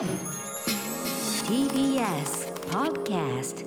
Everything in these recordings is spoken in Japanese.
TBS Podcast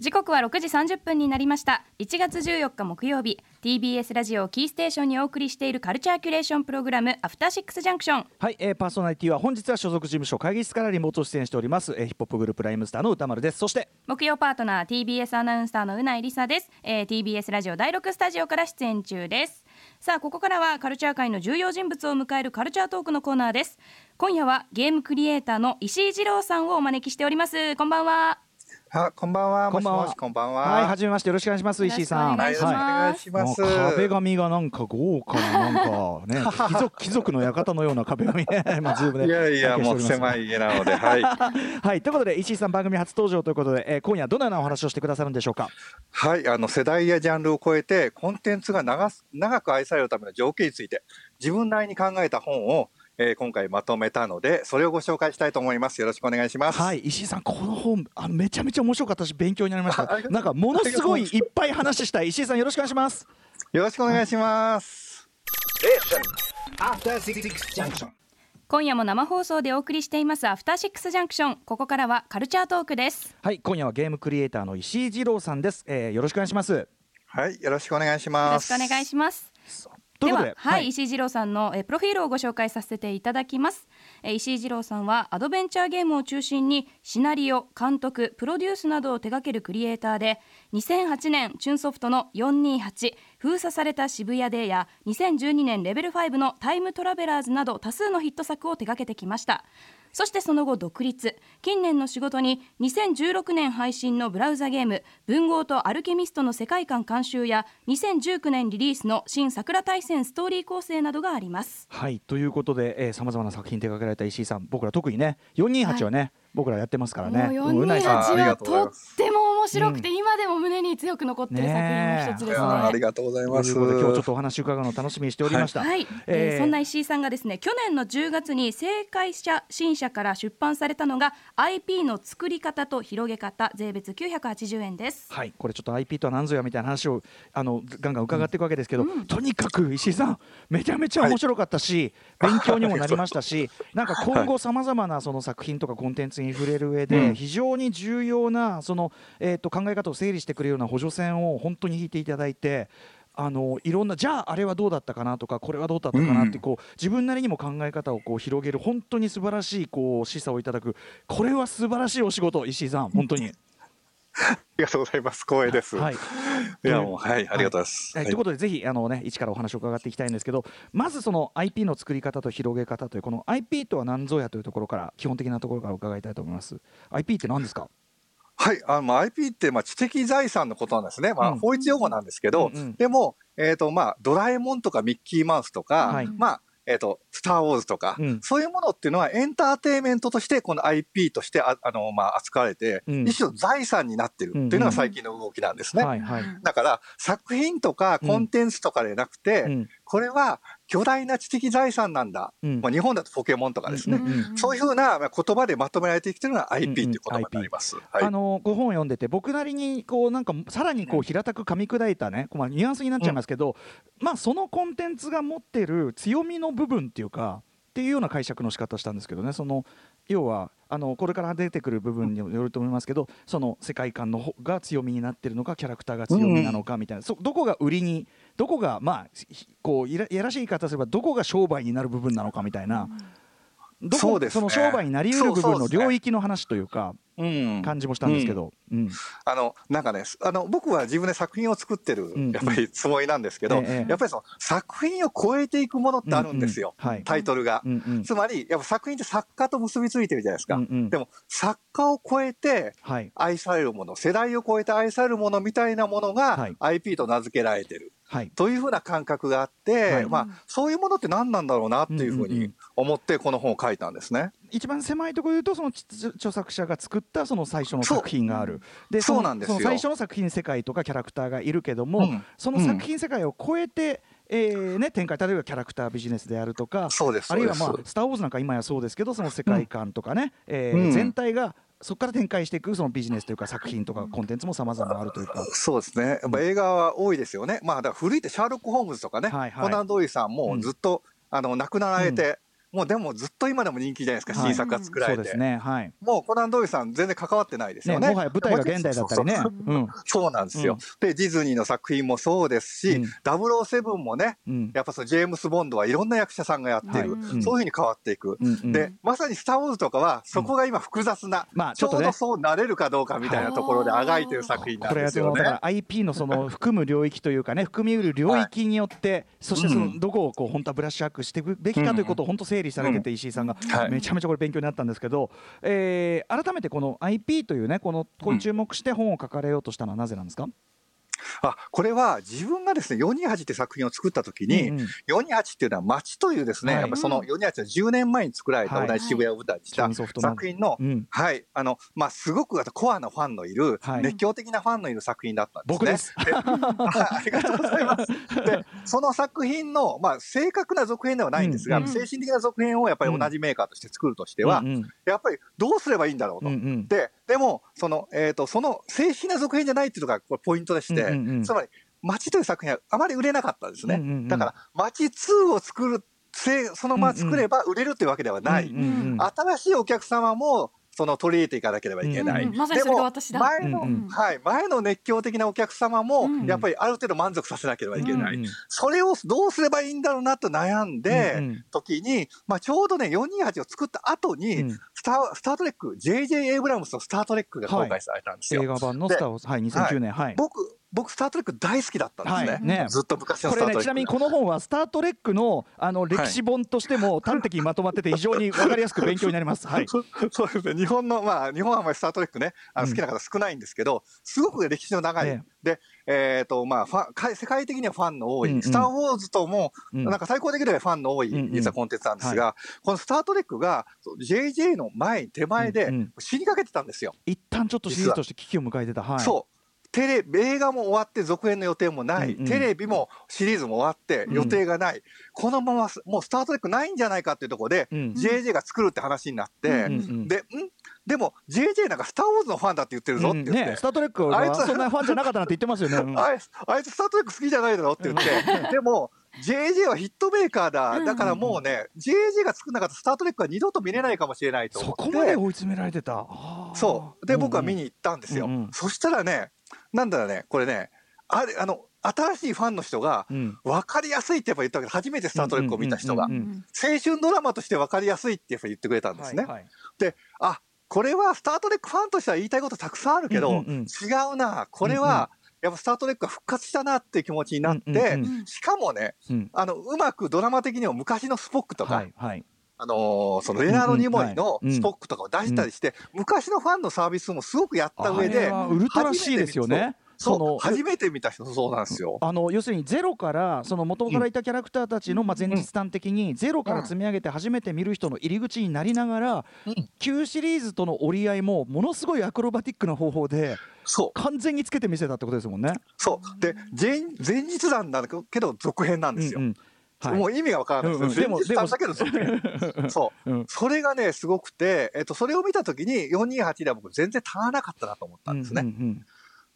時刻は6時30分になりました。1月14日木曜日。TBS ラジオキーステーションにお送りしているカルチャーキュレーションプログラムアフターシックスジャンクション。はい、えー、パーソナリティは本日は所属事務所会議室からリモート出演しております、えー、ヒップホップグループライムスターの歌丸です。そして木曜パートナー TBS アナウンサーのうないりさです、えー、TBS ラジオ第6スタジオから出演中ですさあここからはカルチャー界の重要人物を迎えるカルチャートークのコーナーです。今夜はゲームクリエイターの石井二郎さんをお招きしております。こんばんは。あ、こんばんは。こんばんは。こんばんは。はい、はじめまして。よろしくお願いします石井さんよろしくお願いします。はい、お願いします。壁紙がなんか豪華ななんかね 貴族貴族の館のような壁紙ね。まあズームでいやいや、もう狭いい家なので、はい。はいということで石井さん番組初登場ということで、えー、今夜どのようなお話をしてくださるんでしょうか？はい、あの世代やジャンルを超えて、コンテンツが長す長く愛されるための条件について、自分なりに考えた本を、えー今回まとめたので、それをご紹介したいと思います。よろしくお願いします。はい。石井さんこの本あのめちゃめちゃ面白かったし勉強になりました。なんかものすごいいっぱい話したい。石井さんよろしくお願いします。よろしくお願いします。After Six Junction. 今夜も生放送でお送りしていますアフターシックスジャンクションここからはカルチャートークです。はい。今夜はゲームクリエイターの石井二郎さんです、えー、よろしくお願いします。はい、よろしくお願いしよます。ろしくお願いしますでは、はい、石井二郎さんのえープロフィールをご紹介させていただきます。えー石井二郎さんはアドベンチャーゲームを中心にシナリオ、監督、プロデュースなどを手掛けるクリエイターで、2008年チュンソフトの428封鎖された渋谷でや2012年レベル5のタイムトラベラーズなど多数のヒット作を手掛けてきました。そしてその後独立。近年の仕事に2016年配信のブラウザゲーム「文豪とアルケミスト」の世界観監修や2019年リリースの新桜大戦ストーリー構成などがあります。はいということでさまざまな作品手掛けられた石井さん僕ら特にね428はね、僕らやってますからね。もううんうないさん。ああり428はがとっても面白くて、今でも胸に強く残ってる作品の一ついですね。ありがとうございとます。いうことで今日ちょっとお話伺うのを楽しみにしておりました、はい、えー。えーそんな石井さんがですね去年の10月に正解者新社から出版されたのが IP の作り方と広げ方税別980円です。はい、これちょっと IP とは何ぞやみたいな話をあのガンガン伺っていくわけですけど、とにかく石井さんめちゃめちゃ面白かったし、勉強にもなりましたし なんか今後さまざまなその作品とかコンテンツに触れる上で、うん。非常に重要なその、えー、と考え方を整理してくれるような補助線を本当に引いていただいて。あのいろんなじゃああれはどうだったかなとかこれはどうだったかなってこう、自分なりにも考え方をこう広げる本当に素晴らしいこう示唆をいただくこれは素晴らしいお仕事石井さん本当に。ありがとうございます。光栄です。はいいや、もう、はい、ありがとうございます。はいえということでぜひあの、ね、一からお話を伺っていきたいんですけどまずその IP の作り方と広げ方というこの IP とは何ぞやというところから基本的なところから伺いたいと思います IP って何ですか？はい、あの IP ってまあ知的財産のことなんですね、まあ、うん。法律用語なんですけど、うんうんでも、えーとまあ、ドラえもんとかミッキーマウスとか、はい。まあえーと、スター・ウォーズとか、うん。そういうものっていうのはエンターテインメントとしてこの IP としてああの、まあ、扱われて、うん。一種の財産になってるっていうのが最近の動きなんですね。はいはい、だから作品とかコンテンツとかでなくて、うんこれは巨大な知的財産なんだ、うん。まあ、日本だとポケモンとかですね、うんうんそういうふうなまあ言葉でまとめられてきてるのが IP っていう言葉になります。はい。あのご本を読んでて僕なりにこうなんかさらにこう平たく噛み砕いたね、まあ、ニュアンスになっちゃいますけど、まあそのコンテンツが持ってる強みの部分っていうかっていうような解釈の仕方をしたんですけどね。その要はあのこれから出てくる部分によると思いますけどその世界観の方が強みになってるのかキャラクターが強みなのかみたいな、そどこが売りにどこがまあひこういらやらしい言い方すればどこが商売になる部分なのかみたいな、どこそうですね。の商売になりうる部分の領域の話というかうん。感じもしたんですけど。うん。あのなんかねあの僕は自分で作品を作ってるん。やっぱりつもりなんですけど、ええやっぱりその作品を超えていくものってあるんですよ、うん。うんはい。タイトルが。うんうん。つまりやっぱ作品って作家と結びついてるじゃないですか、うん。うんでも作家を超えてはい。愛されるもの世代を超えて愛されるものみたいなものはがい IP と名付けられてるはい。というふうな感覚があって、はい。まあ、そういうものって何なんだろうなっていうふうに思ってこの本を書いたんですね。一番狭いところで言うとそのち著作者が作ったその最初の作品がある。でそうのなんです最初の作品世界とかキャラクターがいるけども、うん。その作品世界を超えて、えーね、展開例えばキャラクタービジネスであるとかそうです。あるいは、まあスター・ウォーズなんか今やそうですけどその世界観とかね、えーうん。全体がそこから展開していくそのビジネスというか作品とかコンテンツもさまざまあるというか。そうですね、やっぱ映画は多いですよね、まあ、だから古いってシャーロック・ホームズとかね、はいはい。コナン・ドイルさんもずっと、あの亡くなられて、もうでもずっと今でも人気じゃないですか、はい。新作が作られて。そうですねはい。もうコナン・ドイルさん全然関わってないですねよね。もはや舞台が現代だったりね。そうなんですよ、うん。で、ディズニーの作品もそうですし、うん。007もね、うん。やっぱそのジェームス・ボンドはいろんな役者さんがやってる、はい。そういうふうに変わっていく。うんうん。で、まさにスター・ウォーズとかは、そこが今複雑な、ちまあちょっとね。ょうどそうなれるかどうかみたいなところであがいてる作品なんですよね。だから IP のその含む領域というかね含みうる領域によって、そしてそのどこをこう本当はブラッシュアップしていくべきかということを本当整理されてて石井さんが。はい。めちゃめちゃこれ勉強になったんですけど、えー改めてこの IP というねこのこ注目して本を書かれようとしたのはなぜなんですか、あこれは自分がですね428って作品を作った時に、うんうん。428っていうのは街というですね、はい。やっぱその428は10年前に作られたはい。同じ渋谷を舞台にした作品の、うん。はい、あの、まあ、すごくコアなファンのいる、はい。熱狂的なファンのいる作品だったんですね。僕です。であありがとうございます。で、その作品の、まあ、正確な続編ではないんですが、うん精神的な続編をやっぱり同じメーカーとして作るとしては、うんうん。やっぱりどうすればいいんだろうと。うんうん。で、でも、その、えっ、と、その正式な続編じゃないっていうのがこれポイントでして、うんうんうん。つまり、街という作品はあまり売れなかったんですね。うんうんうん。だから、街2を作る、せそのまま作れば売れるというわけではない。うんうんうん。新しいお客様も、その取り入れていかなければいけない。うんうん。まさにそれが私だ。でも前の、うん。うんはい、前の熱狂的なお客様もうん、やっぱりある程度満足させなければいけない。うんうん。それをどうすればいいんだろうなと悩んで、うんうん。時に、まあ、ちょうどね、428を作った後に、うん。スター、スタートレック、J.J. エイブラムスのスタートレックが公開されたんですよ。映画版のスター・ウォーズはい。2009年はい。僕、僕、スタートレック大好きだったんですね。はい。ね。ずっと昔のこスタートレック。れねちなみにこの本は「スター・トレックの」あの歴史本としても端的にまとまってて非常に分かりやすく勉強になります。はい、そ そうですね、日本の、まあ、日本はあんまりスター・トレックね、あのうん。好きな方少ないんですけど、すごく歴史の長い、えで、えっ、と、まあファ世界的にはファンの多い、うんうん。スター・ウォーズとも、うん。なんか対抗できるぐらいファンの多い、うんうん実はコンテンツなんですが、このスター・トレックが、JJ の前、手前でうんうん。死にかけてたんですよ。一旦ちょっとシリーズとして危機を迎えてた。はい、そう。テレビ、映画も終わって続編の予定もない、うんうん。テレビもシリーズも終わって予定がない、このままもうスター・トレックないんじゃないかっていうところで、うん。JJ が作るって話になって、うんうんで、ん？でも JJ なんかスター・ウォーズのファンだって言ってるぞって言って、うん。ね、スター・トレックはあいつそんなファンじゃなかったなんて言ってますよね。うん。あいつあいつスター・トレック好きじゃないだろって言って、でも JJ はヒットメーカーだ、だからもうね、JJ が作んなかったスター・トレックは二度と見れないかもしれないと思って。そこまで追い詰められてた。そう。で、僕は見に行ったんですよ。うんうん。そしたらね、なんだろうね、これね、あれ、あの、新しいファンの人が、うん。分かりやすいってやっぱ言ったけ。ど、初めてスター・トレックを見た人が。青春ドラマとして分かりやすいってやっぱ言ってくれたんですね。はいはい。で、あ、これはスター・トレックファンとしては言いたいことたくさんあるけど、うんうんうん。違うな、これは、やっぱスター・トレックが復活したなっていう気持ちになって、うんうんうん。しかもね、うん。あの、うまくドラマ的にも昔のスポックとか、はいはいあのーそのレナード・ニモイのスポックとかを出したりして、昔のファンのサービスもすごくやった上で、はウルトラ C ですよね。そう、の初めて見た人そうなんですよ。あの要するにゼロからその元からいたキャラクターたちのまあ前日談的にゼロから積み上げて初めて見る人の入り口になりながらうん旧シリーズとの折り合いもものすごいアクロバティックな方法でそう、完全につけてみせたってことですもんね。そう。で、前、前日談なんだけど続編なんですよ。うんうんはいもう意味がわからないですよ。うんうん前日談だけ。そう。うんそれがね、すごくて、えっと、それを見たときに、428では僕全然足らなかったなと思ったんですね。うんうん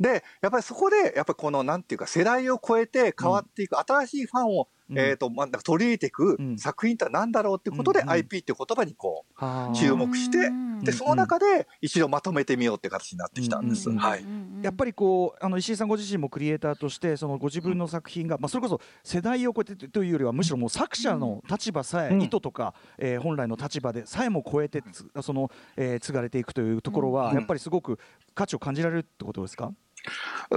で、やっぱりそこで、やっぱりこの、なんていうか、世代を超えて変わっていく、新しいファンを、うん。えっと、まあ、なんか取り入れていくうん。作品とは何だろうっていうことで、うんうん IP っていう言葉にこはあう、注目して、で、うんその中で一度まとめてみようって形になってきたんです。うんはい。やっぱりこうあの石井さんご自身もクリエイターとしてそのご自分の作品が、まあ、それこそ世代を超えてというよりはむしろもう作者の立場さえ、うん。意図とか、えー本来の立場でさえも超えてつその、えー継がれていくというところは、うん。やっぱりすごく価値を感じられるってことですか、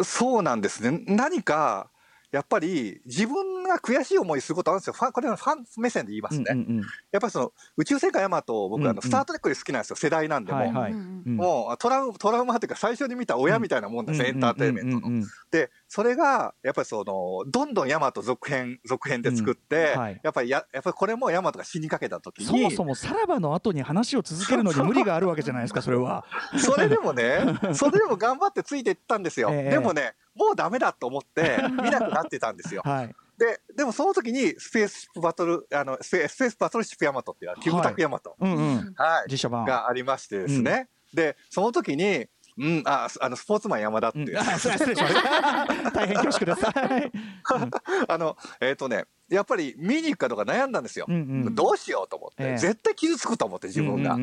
そうなんですね。何か、やっぱり自分が悔しい思いすることあるんですよ。ファン、これはファン目線で言いますね。うんうんやっぱりその宇宙戦艦ヤマト、僕、うんうんあの、スタートレックで好きなんですよ。世代なんでも。はいはいうんうんもうトラウトラウマっていうか最初に見た親みたいなもんです、エンターテインメントの。うんうんうんでそれがやっぱりそのどんどんヤマト続編続編で作って、うんはい。やっぱりややっぱりこれもヤマトが死にかけた時にそもそもさらばの後に話を続けるのに無理があるわけじゃないですか それは。それでもねそれでも頑張ってついていったんですよ、ええでもねもうダメだと思って見なくなってたんですよ。はい。ででもその時にスペースシップバトルあのスペースバトルシップヤマトっていうキムタクヤマト、うんうん、はい。実写版。がありましてですね、でその時にうん、ああのスポーツマン山田っていう、失礼しました。大変恐縮です。はい。あの、えっ、とね、やっぱり見に行くかどうか悩んだんですよ。うんうん。どうしようと思って、ええ。絶対傷つくと思って自分が、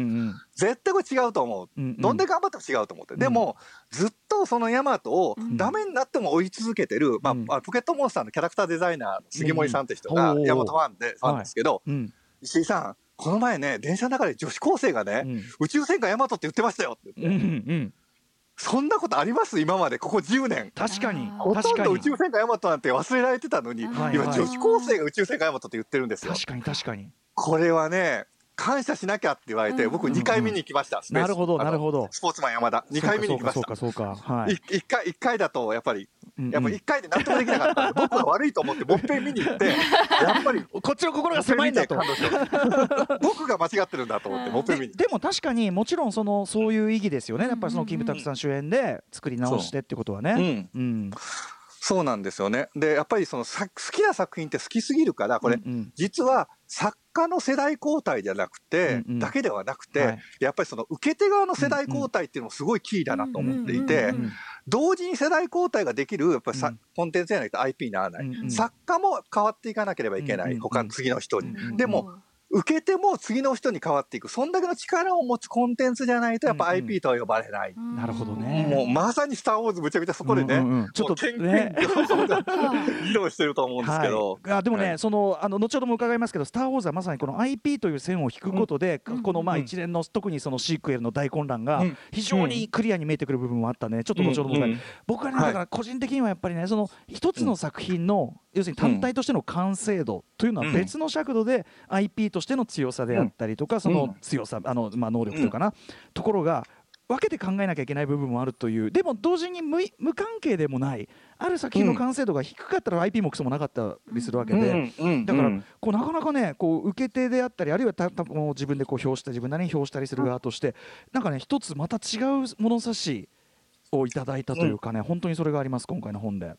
絶対これ違うと思う、うんうん。どんで頑張っても違うと思って、んでもずっとそのヤマトをうん。ダメになっても追い続けてる、まあうん。あポケットモンスターのキャラクターデザイナーの杉森さんって人がうん。ヤマトファンでファンですけど、うん。石井さんこの前ね電車の中で女子高生がね、うん。宇宙戦艦ヤマトって言ってましたよって言って、うんうんそんなことあります？今まで。ここ10年。確かに。ほとんど宇宙戦艦ヤマトなんて忘れられてたのに、今女子高生が宇宙戦艦ヤマトって言ってるんですよ。確かに確かに。これはね感謝しなきゃって言われて、うん。僕2回見に行きました、なるほどなるほど。スポーツマン山田。2回見に行きました。そうかそうかはい。い一回一回だとやっぱりやっぱ一回で納得できなかった 僕が悪いと思ってもっぺん見に行って やっぱりこっちの心が狭いんだと。僕が間違ってるんだと思ってもっぺん見にでも確かにもちろんそのそういう意義ですよね。やっぱりそのキムタクさん主演で作り直してってことはね。うん。うんそうなんですよね。でやっぱりそのさ好きな作品って好きすぎるからこれ、うんうん。実は作家の世代交代じゃなくて、うんうん。だけではなくて、はい。やっぱりその受け手側の世代交代っていうのもすごいキーだなと思っていて、うんうんうん同時に世代交代ができるやっぱりさ、うん。コンテンツじゃないと IP にならない、うんうん。作家も変わっていかなければいけない、うんうんうん。他の次の人に、でも受け手も次の人に変わっていく。そんだけの力を持つコンテンツじゃないとやっぱうんうん。IP とは呼ばれない、なるほどね。もうまさに「スター・ウォーズ」むちゃくちゃそこでね、うんうんうん。ちょっとね々議論してると思う。んですけど、はい、あでもね、はい。そのあの後ほども伺いますけど「スター・ウォーズ」はまさにこの IP という線を引くことで、うんこのまあうん一連の特にそのシークエルの大混乱がうん。非常にクリアに見えてくる部分もあったね。ちょっと後ほども伺いうん僕はねはい。だから個人的にはやっぱりねその一つの作品の、要するに単体としての完成度というのはうん。別の尺度で IP としての強さであったりとか、その強さあの、まあ、能力というかな、ところが分けて考えなきゃいけない部分もあるというでも同時に無い無関係でもないある作品の完成度が低かったら IP もクソもなかったりするわけで。うんだから、うんこうなかなかねこう受け手であったりあるいはたたもう自分でこう表した自分なりに表したりする側として、なんかね一つまた違う物差しをいただいたというかね、本当にそれがあります今回の本で。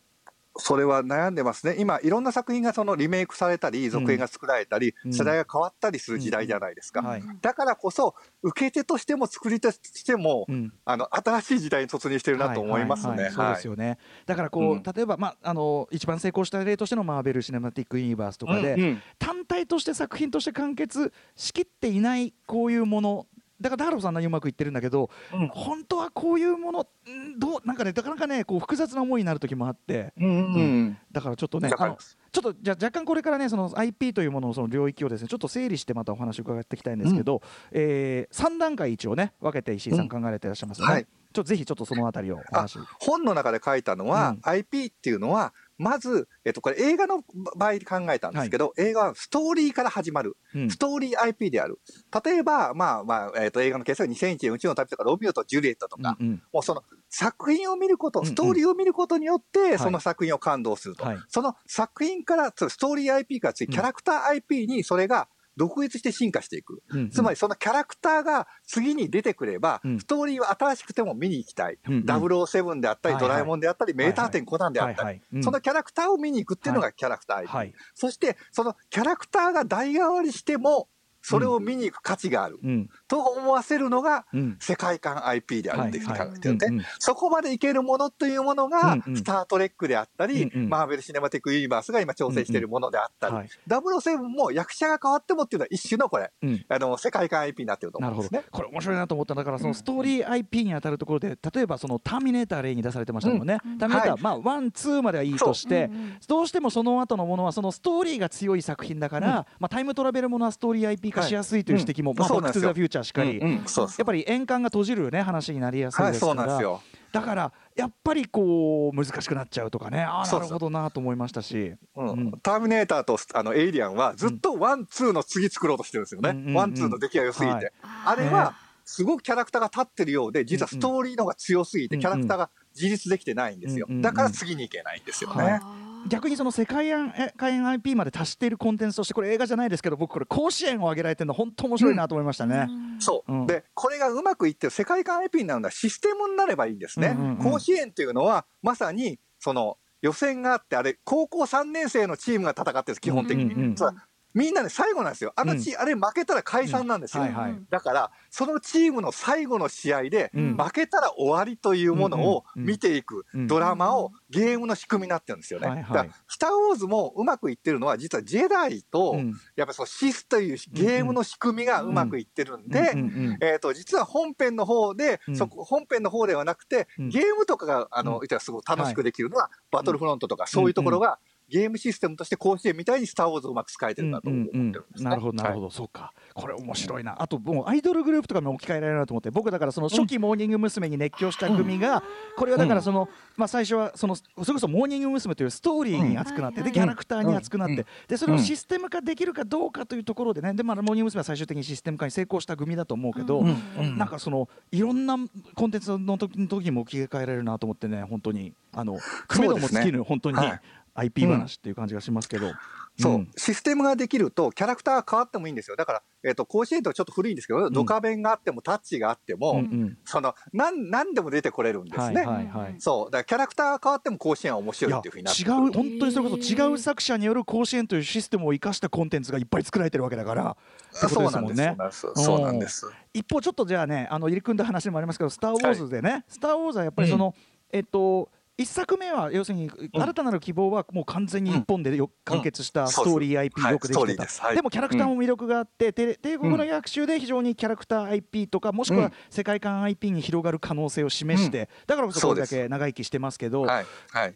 それは悩んでますね、今、いろんな作品がそのリメイクされたり、続編が作られたり、うん。世代が変わったりする時代じゃないですか。はい。だからこそ、受け手としても作り手としても、うん。あの新しい時代に突入してるなと思いますね。そうですよね。だからこう、うん。例えばまああの一番成功した例としてのマーベル・シネマティック・ユニバースとかで、うんうん。単体として作品として完結しきっていないこういうもの。だからダーロさんなにうまくいってるんだけど、うん。本当はこういうものんどうなんかねなかなかねこう複雑な思いになる時もあって。うんうんだからちょっとねちょっとじゃあ若干これからねその IP というもののその領域をですねちょっと整理してまたお話を伺っていきたいんですけど、え3段階一応ね分けて石井さん考えていらっしゃいますよね、はい。ちょっとぜひちょっとそのあたりをおあ話本の中で書いたのは、うん。IP っていうのは、まず、えっと、これ映画の場合で考えたんですけど、映画はストーリーから始まる。うんストーリー IP である。例えば、まあまあ、えっと、映画の傑作2001年宇宙の旅とか、ロミオとジュリエットとか、うんうんもうその作品を見ること、ストーリーを見ることによっいて、その作品を感動すると。はいその作品から、ストーリー IP から次、キャラクター IP にそれが独立して進化していく。うんうん。つまりそのキャラクターが次に出てくれば、うん。ストーリーは新しくても見に行きたい。うんうん。007であったり、はいはい。ドラえもんであったり、名探偵コナンであったり、はいはいうん。そのキャラクターを見に行くっていうのがキャラクター IP。はい。そして、そのキャラクターが代替わりしても、それを見に行く価値がある。うんと思わせるのが、うん。世界観 IP であるっていうふうに考えてるんではいはいうんうん、そこまでいけるものというものがうんうん、スター・トレックであったり、うんうん。マーベル・シネマティック・ユニバースが今挑戦しているものであったりはい、007も役者が変わってもっていうのは一種のこれ、うん。あの世界観 IP になってると思うんですね。これ面白いなと思ったんだからそのストーリー IP に当たるところで例えばそのターミネーター例に出されてましたもんね、うん。ターミネーター、はい。まあワンツーまではいいとして、うんうんどうしてもその後のものはそのストーリーが強い作品だから、まあ、タイムトラベルものはストーリー IP 化しやすいという指摘も、はいまあ、そうなんですよ。バックトゥザフューチャーしかり、うんうん。やっぱり円環が閉じるね話になりやすいはい、ですから、そうなんですよ。だからやっぱりこう難しくなっちゃうとかね。あなるほどなと思いましたし。うん。うん。ターミネーターとあのエイリアンはずっとワン、ツーの次作ろうとしてるんですよね。うんうんうんワン、ツーの出来が良すぎて。はい。あれは、すごくキャラクターが立ってるようで、実はストーリーの方が強すぎて、うんうん。キャラクターが自立できてないんですよ。うんうんうん。だから次に行けないんですよね。はい逆にその世界観 IP まで達しているコンテンツとしてこれ映画じゃないですけど僕これ甲子園を挙げられてるの本当面白いなと思いましたね。そう、う。ん。でこれがうまくいって世界観 IP になるのはシステムになればいいんですね。うんうんうん。甲子園っていうのはまさにその予選があってあれ高校3年生のチームが戦ってるんです基本的に。うんうんうん。そうみんなね最後なんですよ。あのチ、あれ負けたら解散なんですよ、はいはい。だからそのチームの最後の試合でうん。負けたら終わりというものをうんうん見ていくうん。ドラマをゲームの仕組みになってるんですよね。はいはい。だからスター・ウォーズもうまくいってるのは実はジェダイとうん。やっぱりそうシスというゲームの仕組みがうまくいってるんで、うんうんえー、と実は本編の方で、うん。そこ本編の方ではなくて、うん。ゲームとかがあの、うん。言ったらすごく楽しくできるのは、バトルフロントとかそういうところが、ゲームシステムとして甲子園みたいにスター・ウォーズをうまく使えてるなと思ってるんですね。なるほどなるほど、そうか。これ面白いな。あともうアイドルグループとかも置き換えられるなと思って僕だからその初期モーニング娘。に熱狂した組が、これはだからその、まあ最初はそのそれこそモーニング娘。というストーリーに熱くなって、でキャラクターに熱くなって、うん。でそれをシステム化できるかどうかというところでねでまあモーニング娘。は最終的にシステム化に成功した組だと思うけど、うん。うん。なんかそのいろんなコンテンツの時の時にも置き換えられるなと思ってね本当に。あの組度も尽きる、本当に、はい IP 話っていう感じがしますけど、そう、ん。システムができると、キャラクターが変わってもいいんですよ。だから、えっ、と、甲子園とはちょっと古いんですけど、ドカベンがあっても、タッチがあっても、うんうん。その、なん、なんでも出てこれるんですね。はいはいはいそう。だから、キャラクターが変わっても甲子園は面白いっていうふうになって違う。本当にそれこそ違う作者による甲子園というシステムを生かしたコンテンツがいっぱい作られてるわけだから。ってことですね。そうそうなんです。一方ちょっとじゃあねあの入り組んだ話もありますけど「スター・ウォーズ」でね「スター・ウォーズ」はやっぱりその、えっと一作目は要するに新たなる希望はもう完全に一本でよ完結したストーリー IP はいよくできてた。でもキャラクターも魅力があってて帝国の逆襲で非常にキャラクター IP とかもしくは世界観 IP に広がる可能性を示してだからこそこれだけ長生きしてますけど。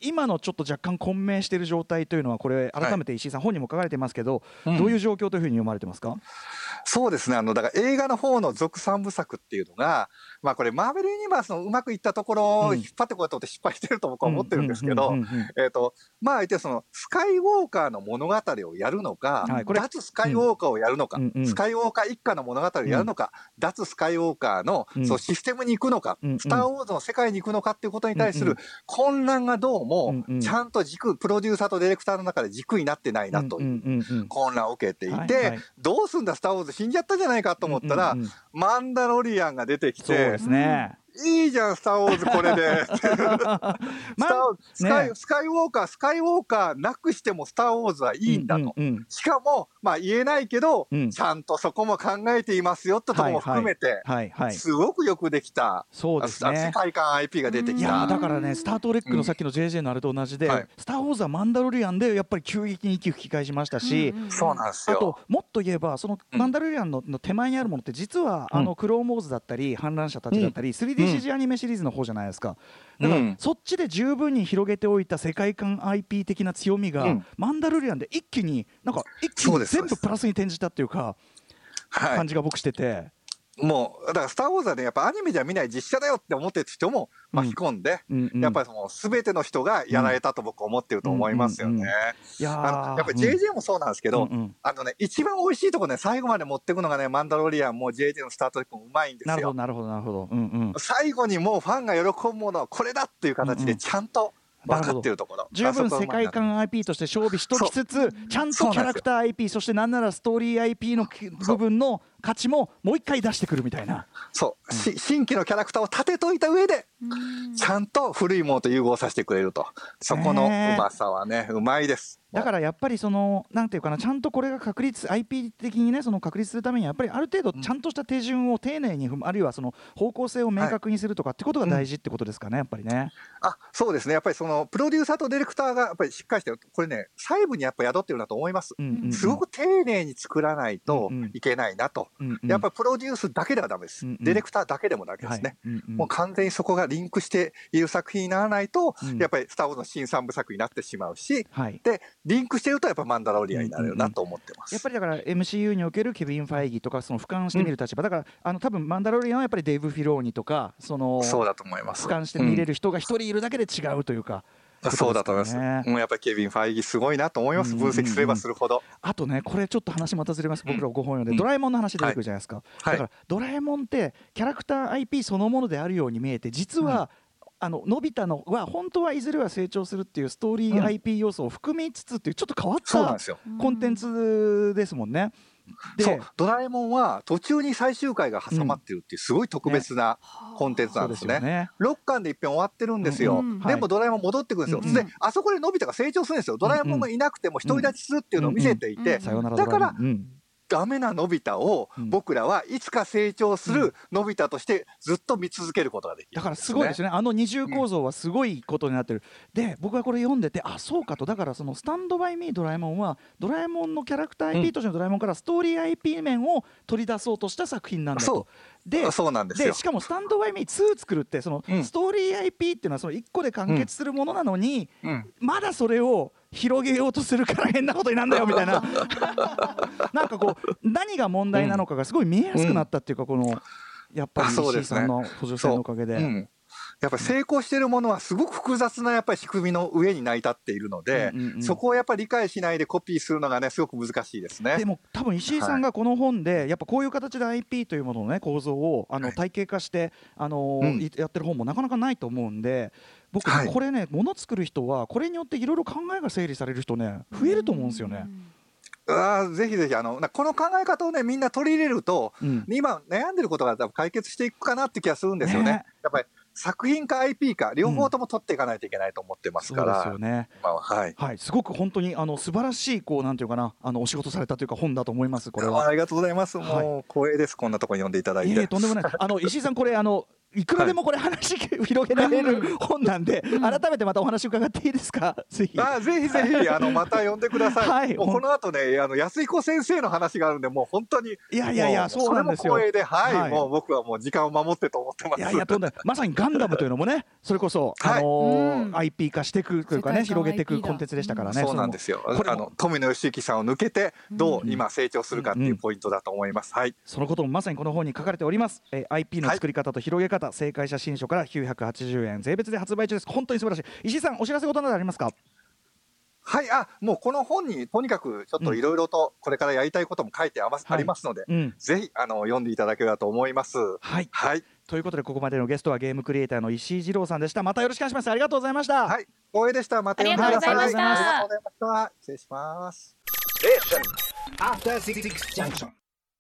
今のちょっと若干混迷している状態というのはこれ改めて石井さん本にも書かれてますけどうん。どういう状況というふうに読まれてますか？そうですね。あの、だから映画の方の続三部作っていうのが、まあこれマーベルユニバースのうまくいったところを引っ張ってこようと思って失敗してると僕は思ってるんですけどうんうんうんうん、えっと、まあ言ってそのスカイウォーカーの物語をやるのかはいこれ、脱スカイウォーカーをやるのかうんうん、スカイウォーカー一家の物語をやるのか、脱スカイウォーカーのうん。そうシステムに行くのかうんうん、スターウォーズの世界に行くのかっていうことに対するうんうん。混乱がどううんもうん。ちゃんと軸、プロデューサーとディレクターの中で軸になってないなといううんうんうんうん混乱を受けていてい、どうすんだ、スター・ウォーズ死んじゃったじゃないかと思ったらマンダロリアンが出てきてそうで、すね。いいじゃん、スター・ウォーズこれで。スタースカイねスカイウォーカー、スカイウォーカーなくしてもスター・ウォーズはいいんだと。うんうんうんしかも、まあ言えないけど、うんちゃんとそこも考えていますよってところも含めて、はいはい。すごくよくできた、そうですあね世。界観 IP が出てきいやーた。だからね、スター・トレックのさっきの JJ のあれと同じで、はいスター・ウォーズはマンダロリアンでやっぱり急激に息吹き返しましたし、そうなんですよ。あともっと言えばそのうんマンダロリアンのの手前にあるものって実はあのクローンウォーズだったり反乱者たちだったり 3DCG アニメシリーズの方じゃないですか。だからうんそっちで十分に広げておいた世界観 IP 的な強みがうん。マンダロリアンで一気になんか一気に全部プラスに転じたっていうかはい。感。じが僕してて。もう、だからスター・ウォーズはね、やっぱアニメじゃ見ない実写だよって思ってる人も巻き込んで、うんうん。やっぱりその全ての人がやられたと僕は思ってると思いますよね。うんうんうんいやあーのやっぱり JJ もそうなんですけど、うんうん。あのね、一番美味しいとこね、最後まで持っていくのがね、マンダロリアンも JJ のスタートレックもうまいんですよ。なるほどなるほどなるほど。うんうん。最後にもうファンが喜ぶものはこれだっていう形でちゃんと分かってるところ。十分世界観 IP として勝負しときつつちゃんとキャラクター IP そしてなんならストーリー IP の部分の価値ももう一回出してくるみたいな。そう、し新規のキャラクターを立てといた上で、ちゃんと古いものと融合させてくれると。そこのうまさはね、うまいです。だからやっぱりそのなんていうかなちゃんとこれが確立 IP 的にねその確立するためにはやっぱりある程度ちゃんとした手順を丁寧に踏むあるいはその方向性を明確にするとかってことが大事ってことですかねやっぱりね。あそうですね、やっぱりそのプロデューサーとディレクターがやっぱりしっかりしてる、これね、細部にやっぱ宿ってるなと思います。うんうんうん。すごく丁寧に作らないとうんうん。いけないなと、うんうん。やっぱりプロデュースだけではだめです、うんうん。ディレクターだけでもだけですね。はい。うんうん。もう完全にそこがリンクしている作品にならないと、うん。やっぱりスター・ウォーズの新三部作になってしまうし、はい。で、リンクしてるとやっぱマンダロリアンになるなと思ってます。やっぱりだから MCU におけるケビン・ファイギーとかその俯瞰して見る立場、だからあの多分マンダロリアンはやっぱりデイブ・フィローニとかそのそうだと思います。俯瞰して見れる人が一人いるだけで違うというか、うんそうだと思います。ねもうやっぱりケビン・ファイギーすごいなと思います。うんうんうん分析すればするほど。あとねこれちょっと話またずれます、うん僕らご本読んで、うんドラえもんの話出てくるじゃないですか、はいだからドラえもんってキャラクター IP そのものであるように見えて実は、あののび太のは本当はいずれは成長するっていうストーリーうん IP 要素を含みつつっていうちょっと変わった。コンテンツですもんね。でそう。ドラえもんは途中に最終回が挟まってるっていうすごい特別なコンテンツなんですね。そうですよね。6巻で一遍終わってるんですよ。うん。うんはい。でもドラえもん戻ってくるんですよ。うん。うん。で、あそこでのび太が成長するんですよ。ドラえもんがいなくても独り立ちするっていうのを見せていてうん。うん、だからうんダメなのび太をうん。僕らはいつか成長するのび太としてずっと見続けることができるだからすごいですね。あの二重構造はすごいことになってる、で僕はこれ読んでて、あそうかと、だからそのスタンドバイミードラえもんは、ドラえもんのキャラクター IP としてのドラえもんからストーリー IP 面を取り出そうとした作品なんだと。そ。でそうなんですよ。でしかもスタンドバイミー2作るってそのうん。ストーリー IP っていうのはその1個で完結するものなのに、うん。まだそれを広げようとするから変なことになるんだよみたいな。なんかこう何が問題なのかがすごい見えやすくなったっていうかこのやっぱり石井さんの補助線のおかげで。うん。やっぱり成功しているものはすごく複雑なやっぱり仕組みの上に成り立っているので、うんうんうんそこをやっぱり理解しないでコピーするのがねすごく難しいですね。でも多分石井さんがこの本でやっぱこういう形で IP というもののね構造をあのはい。体系化してあのーうん。いやってる本もなかなかないと思うんで僕はいこれねもの作る人はこれによっていろいろ考えが整理される人ね増えると思うんですよね。あーぜひぜひあのなこの考え方をねみんな取り入れると、うん今悩んでることが多分解決していくかなって気がするんですよね。ねやっぱり作品か IP か両方とも取っていかないといけないと思ってますそうから、ですよね。まあはい。はい、すごく本当にあの素晴らしいこうなんていうかなあのお仕事されたというか本だと思いますこれは。ありがとうございます。はいもう光栄です。こんなところに読んでいただいて。えとんでもない。あの石井さんこれあのいくらでもこれ話 広げられる本なんで改めてまたお話伺っていいですか？ぜひ。あぜひぜひあのまた呼んでください。はいこの後ねあの安彦先生の話があるんでもう本当にいやいやいやそうなんですよそれも光栄ではい、はいもう僕はもう時間を守ってと思ってます。いやいやとんでまさにガンダムというのもねそれこそ、はいあの IP 化していくというかね広げていくコンテンツでしたからね。そうなんですよ。これもあの富野義行さんを抜けてどう今成長するかっていうポイントだと思います。はい。そのこともまさにこの本に書かれております、えー IP の作り方と広げ方、正解写真書から980円税別で発売中です本当に素晴らしい石井さんお知らせ事などありますか？はい、あもうこの本にとにかくちょっといろいろとこれからやりたいことも書いてありますので、うんぜひあの読んでいただければと思います。はいはい、ということでここまでのゲストはゲームクリエイターの石井二郎さんでしたまたよろしくお願いしますありがとうございました、はい、光栄でした。また読んでください。ありがとうございましたありがとうございました。失礼します。After Six Junction.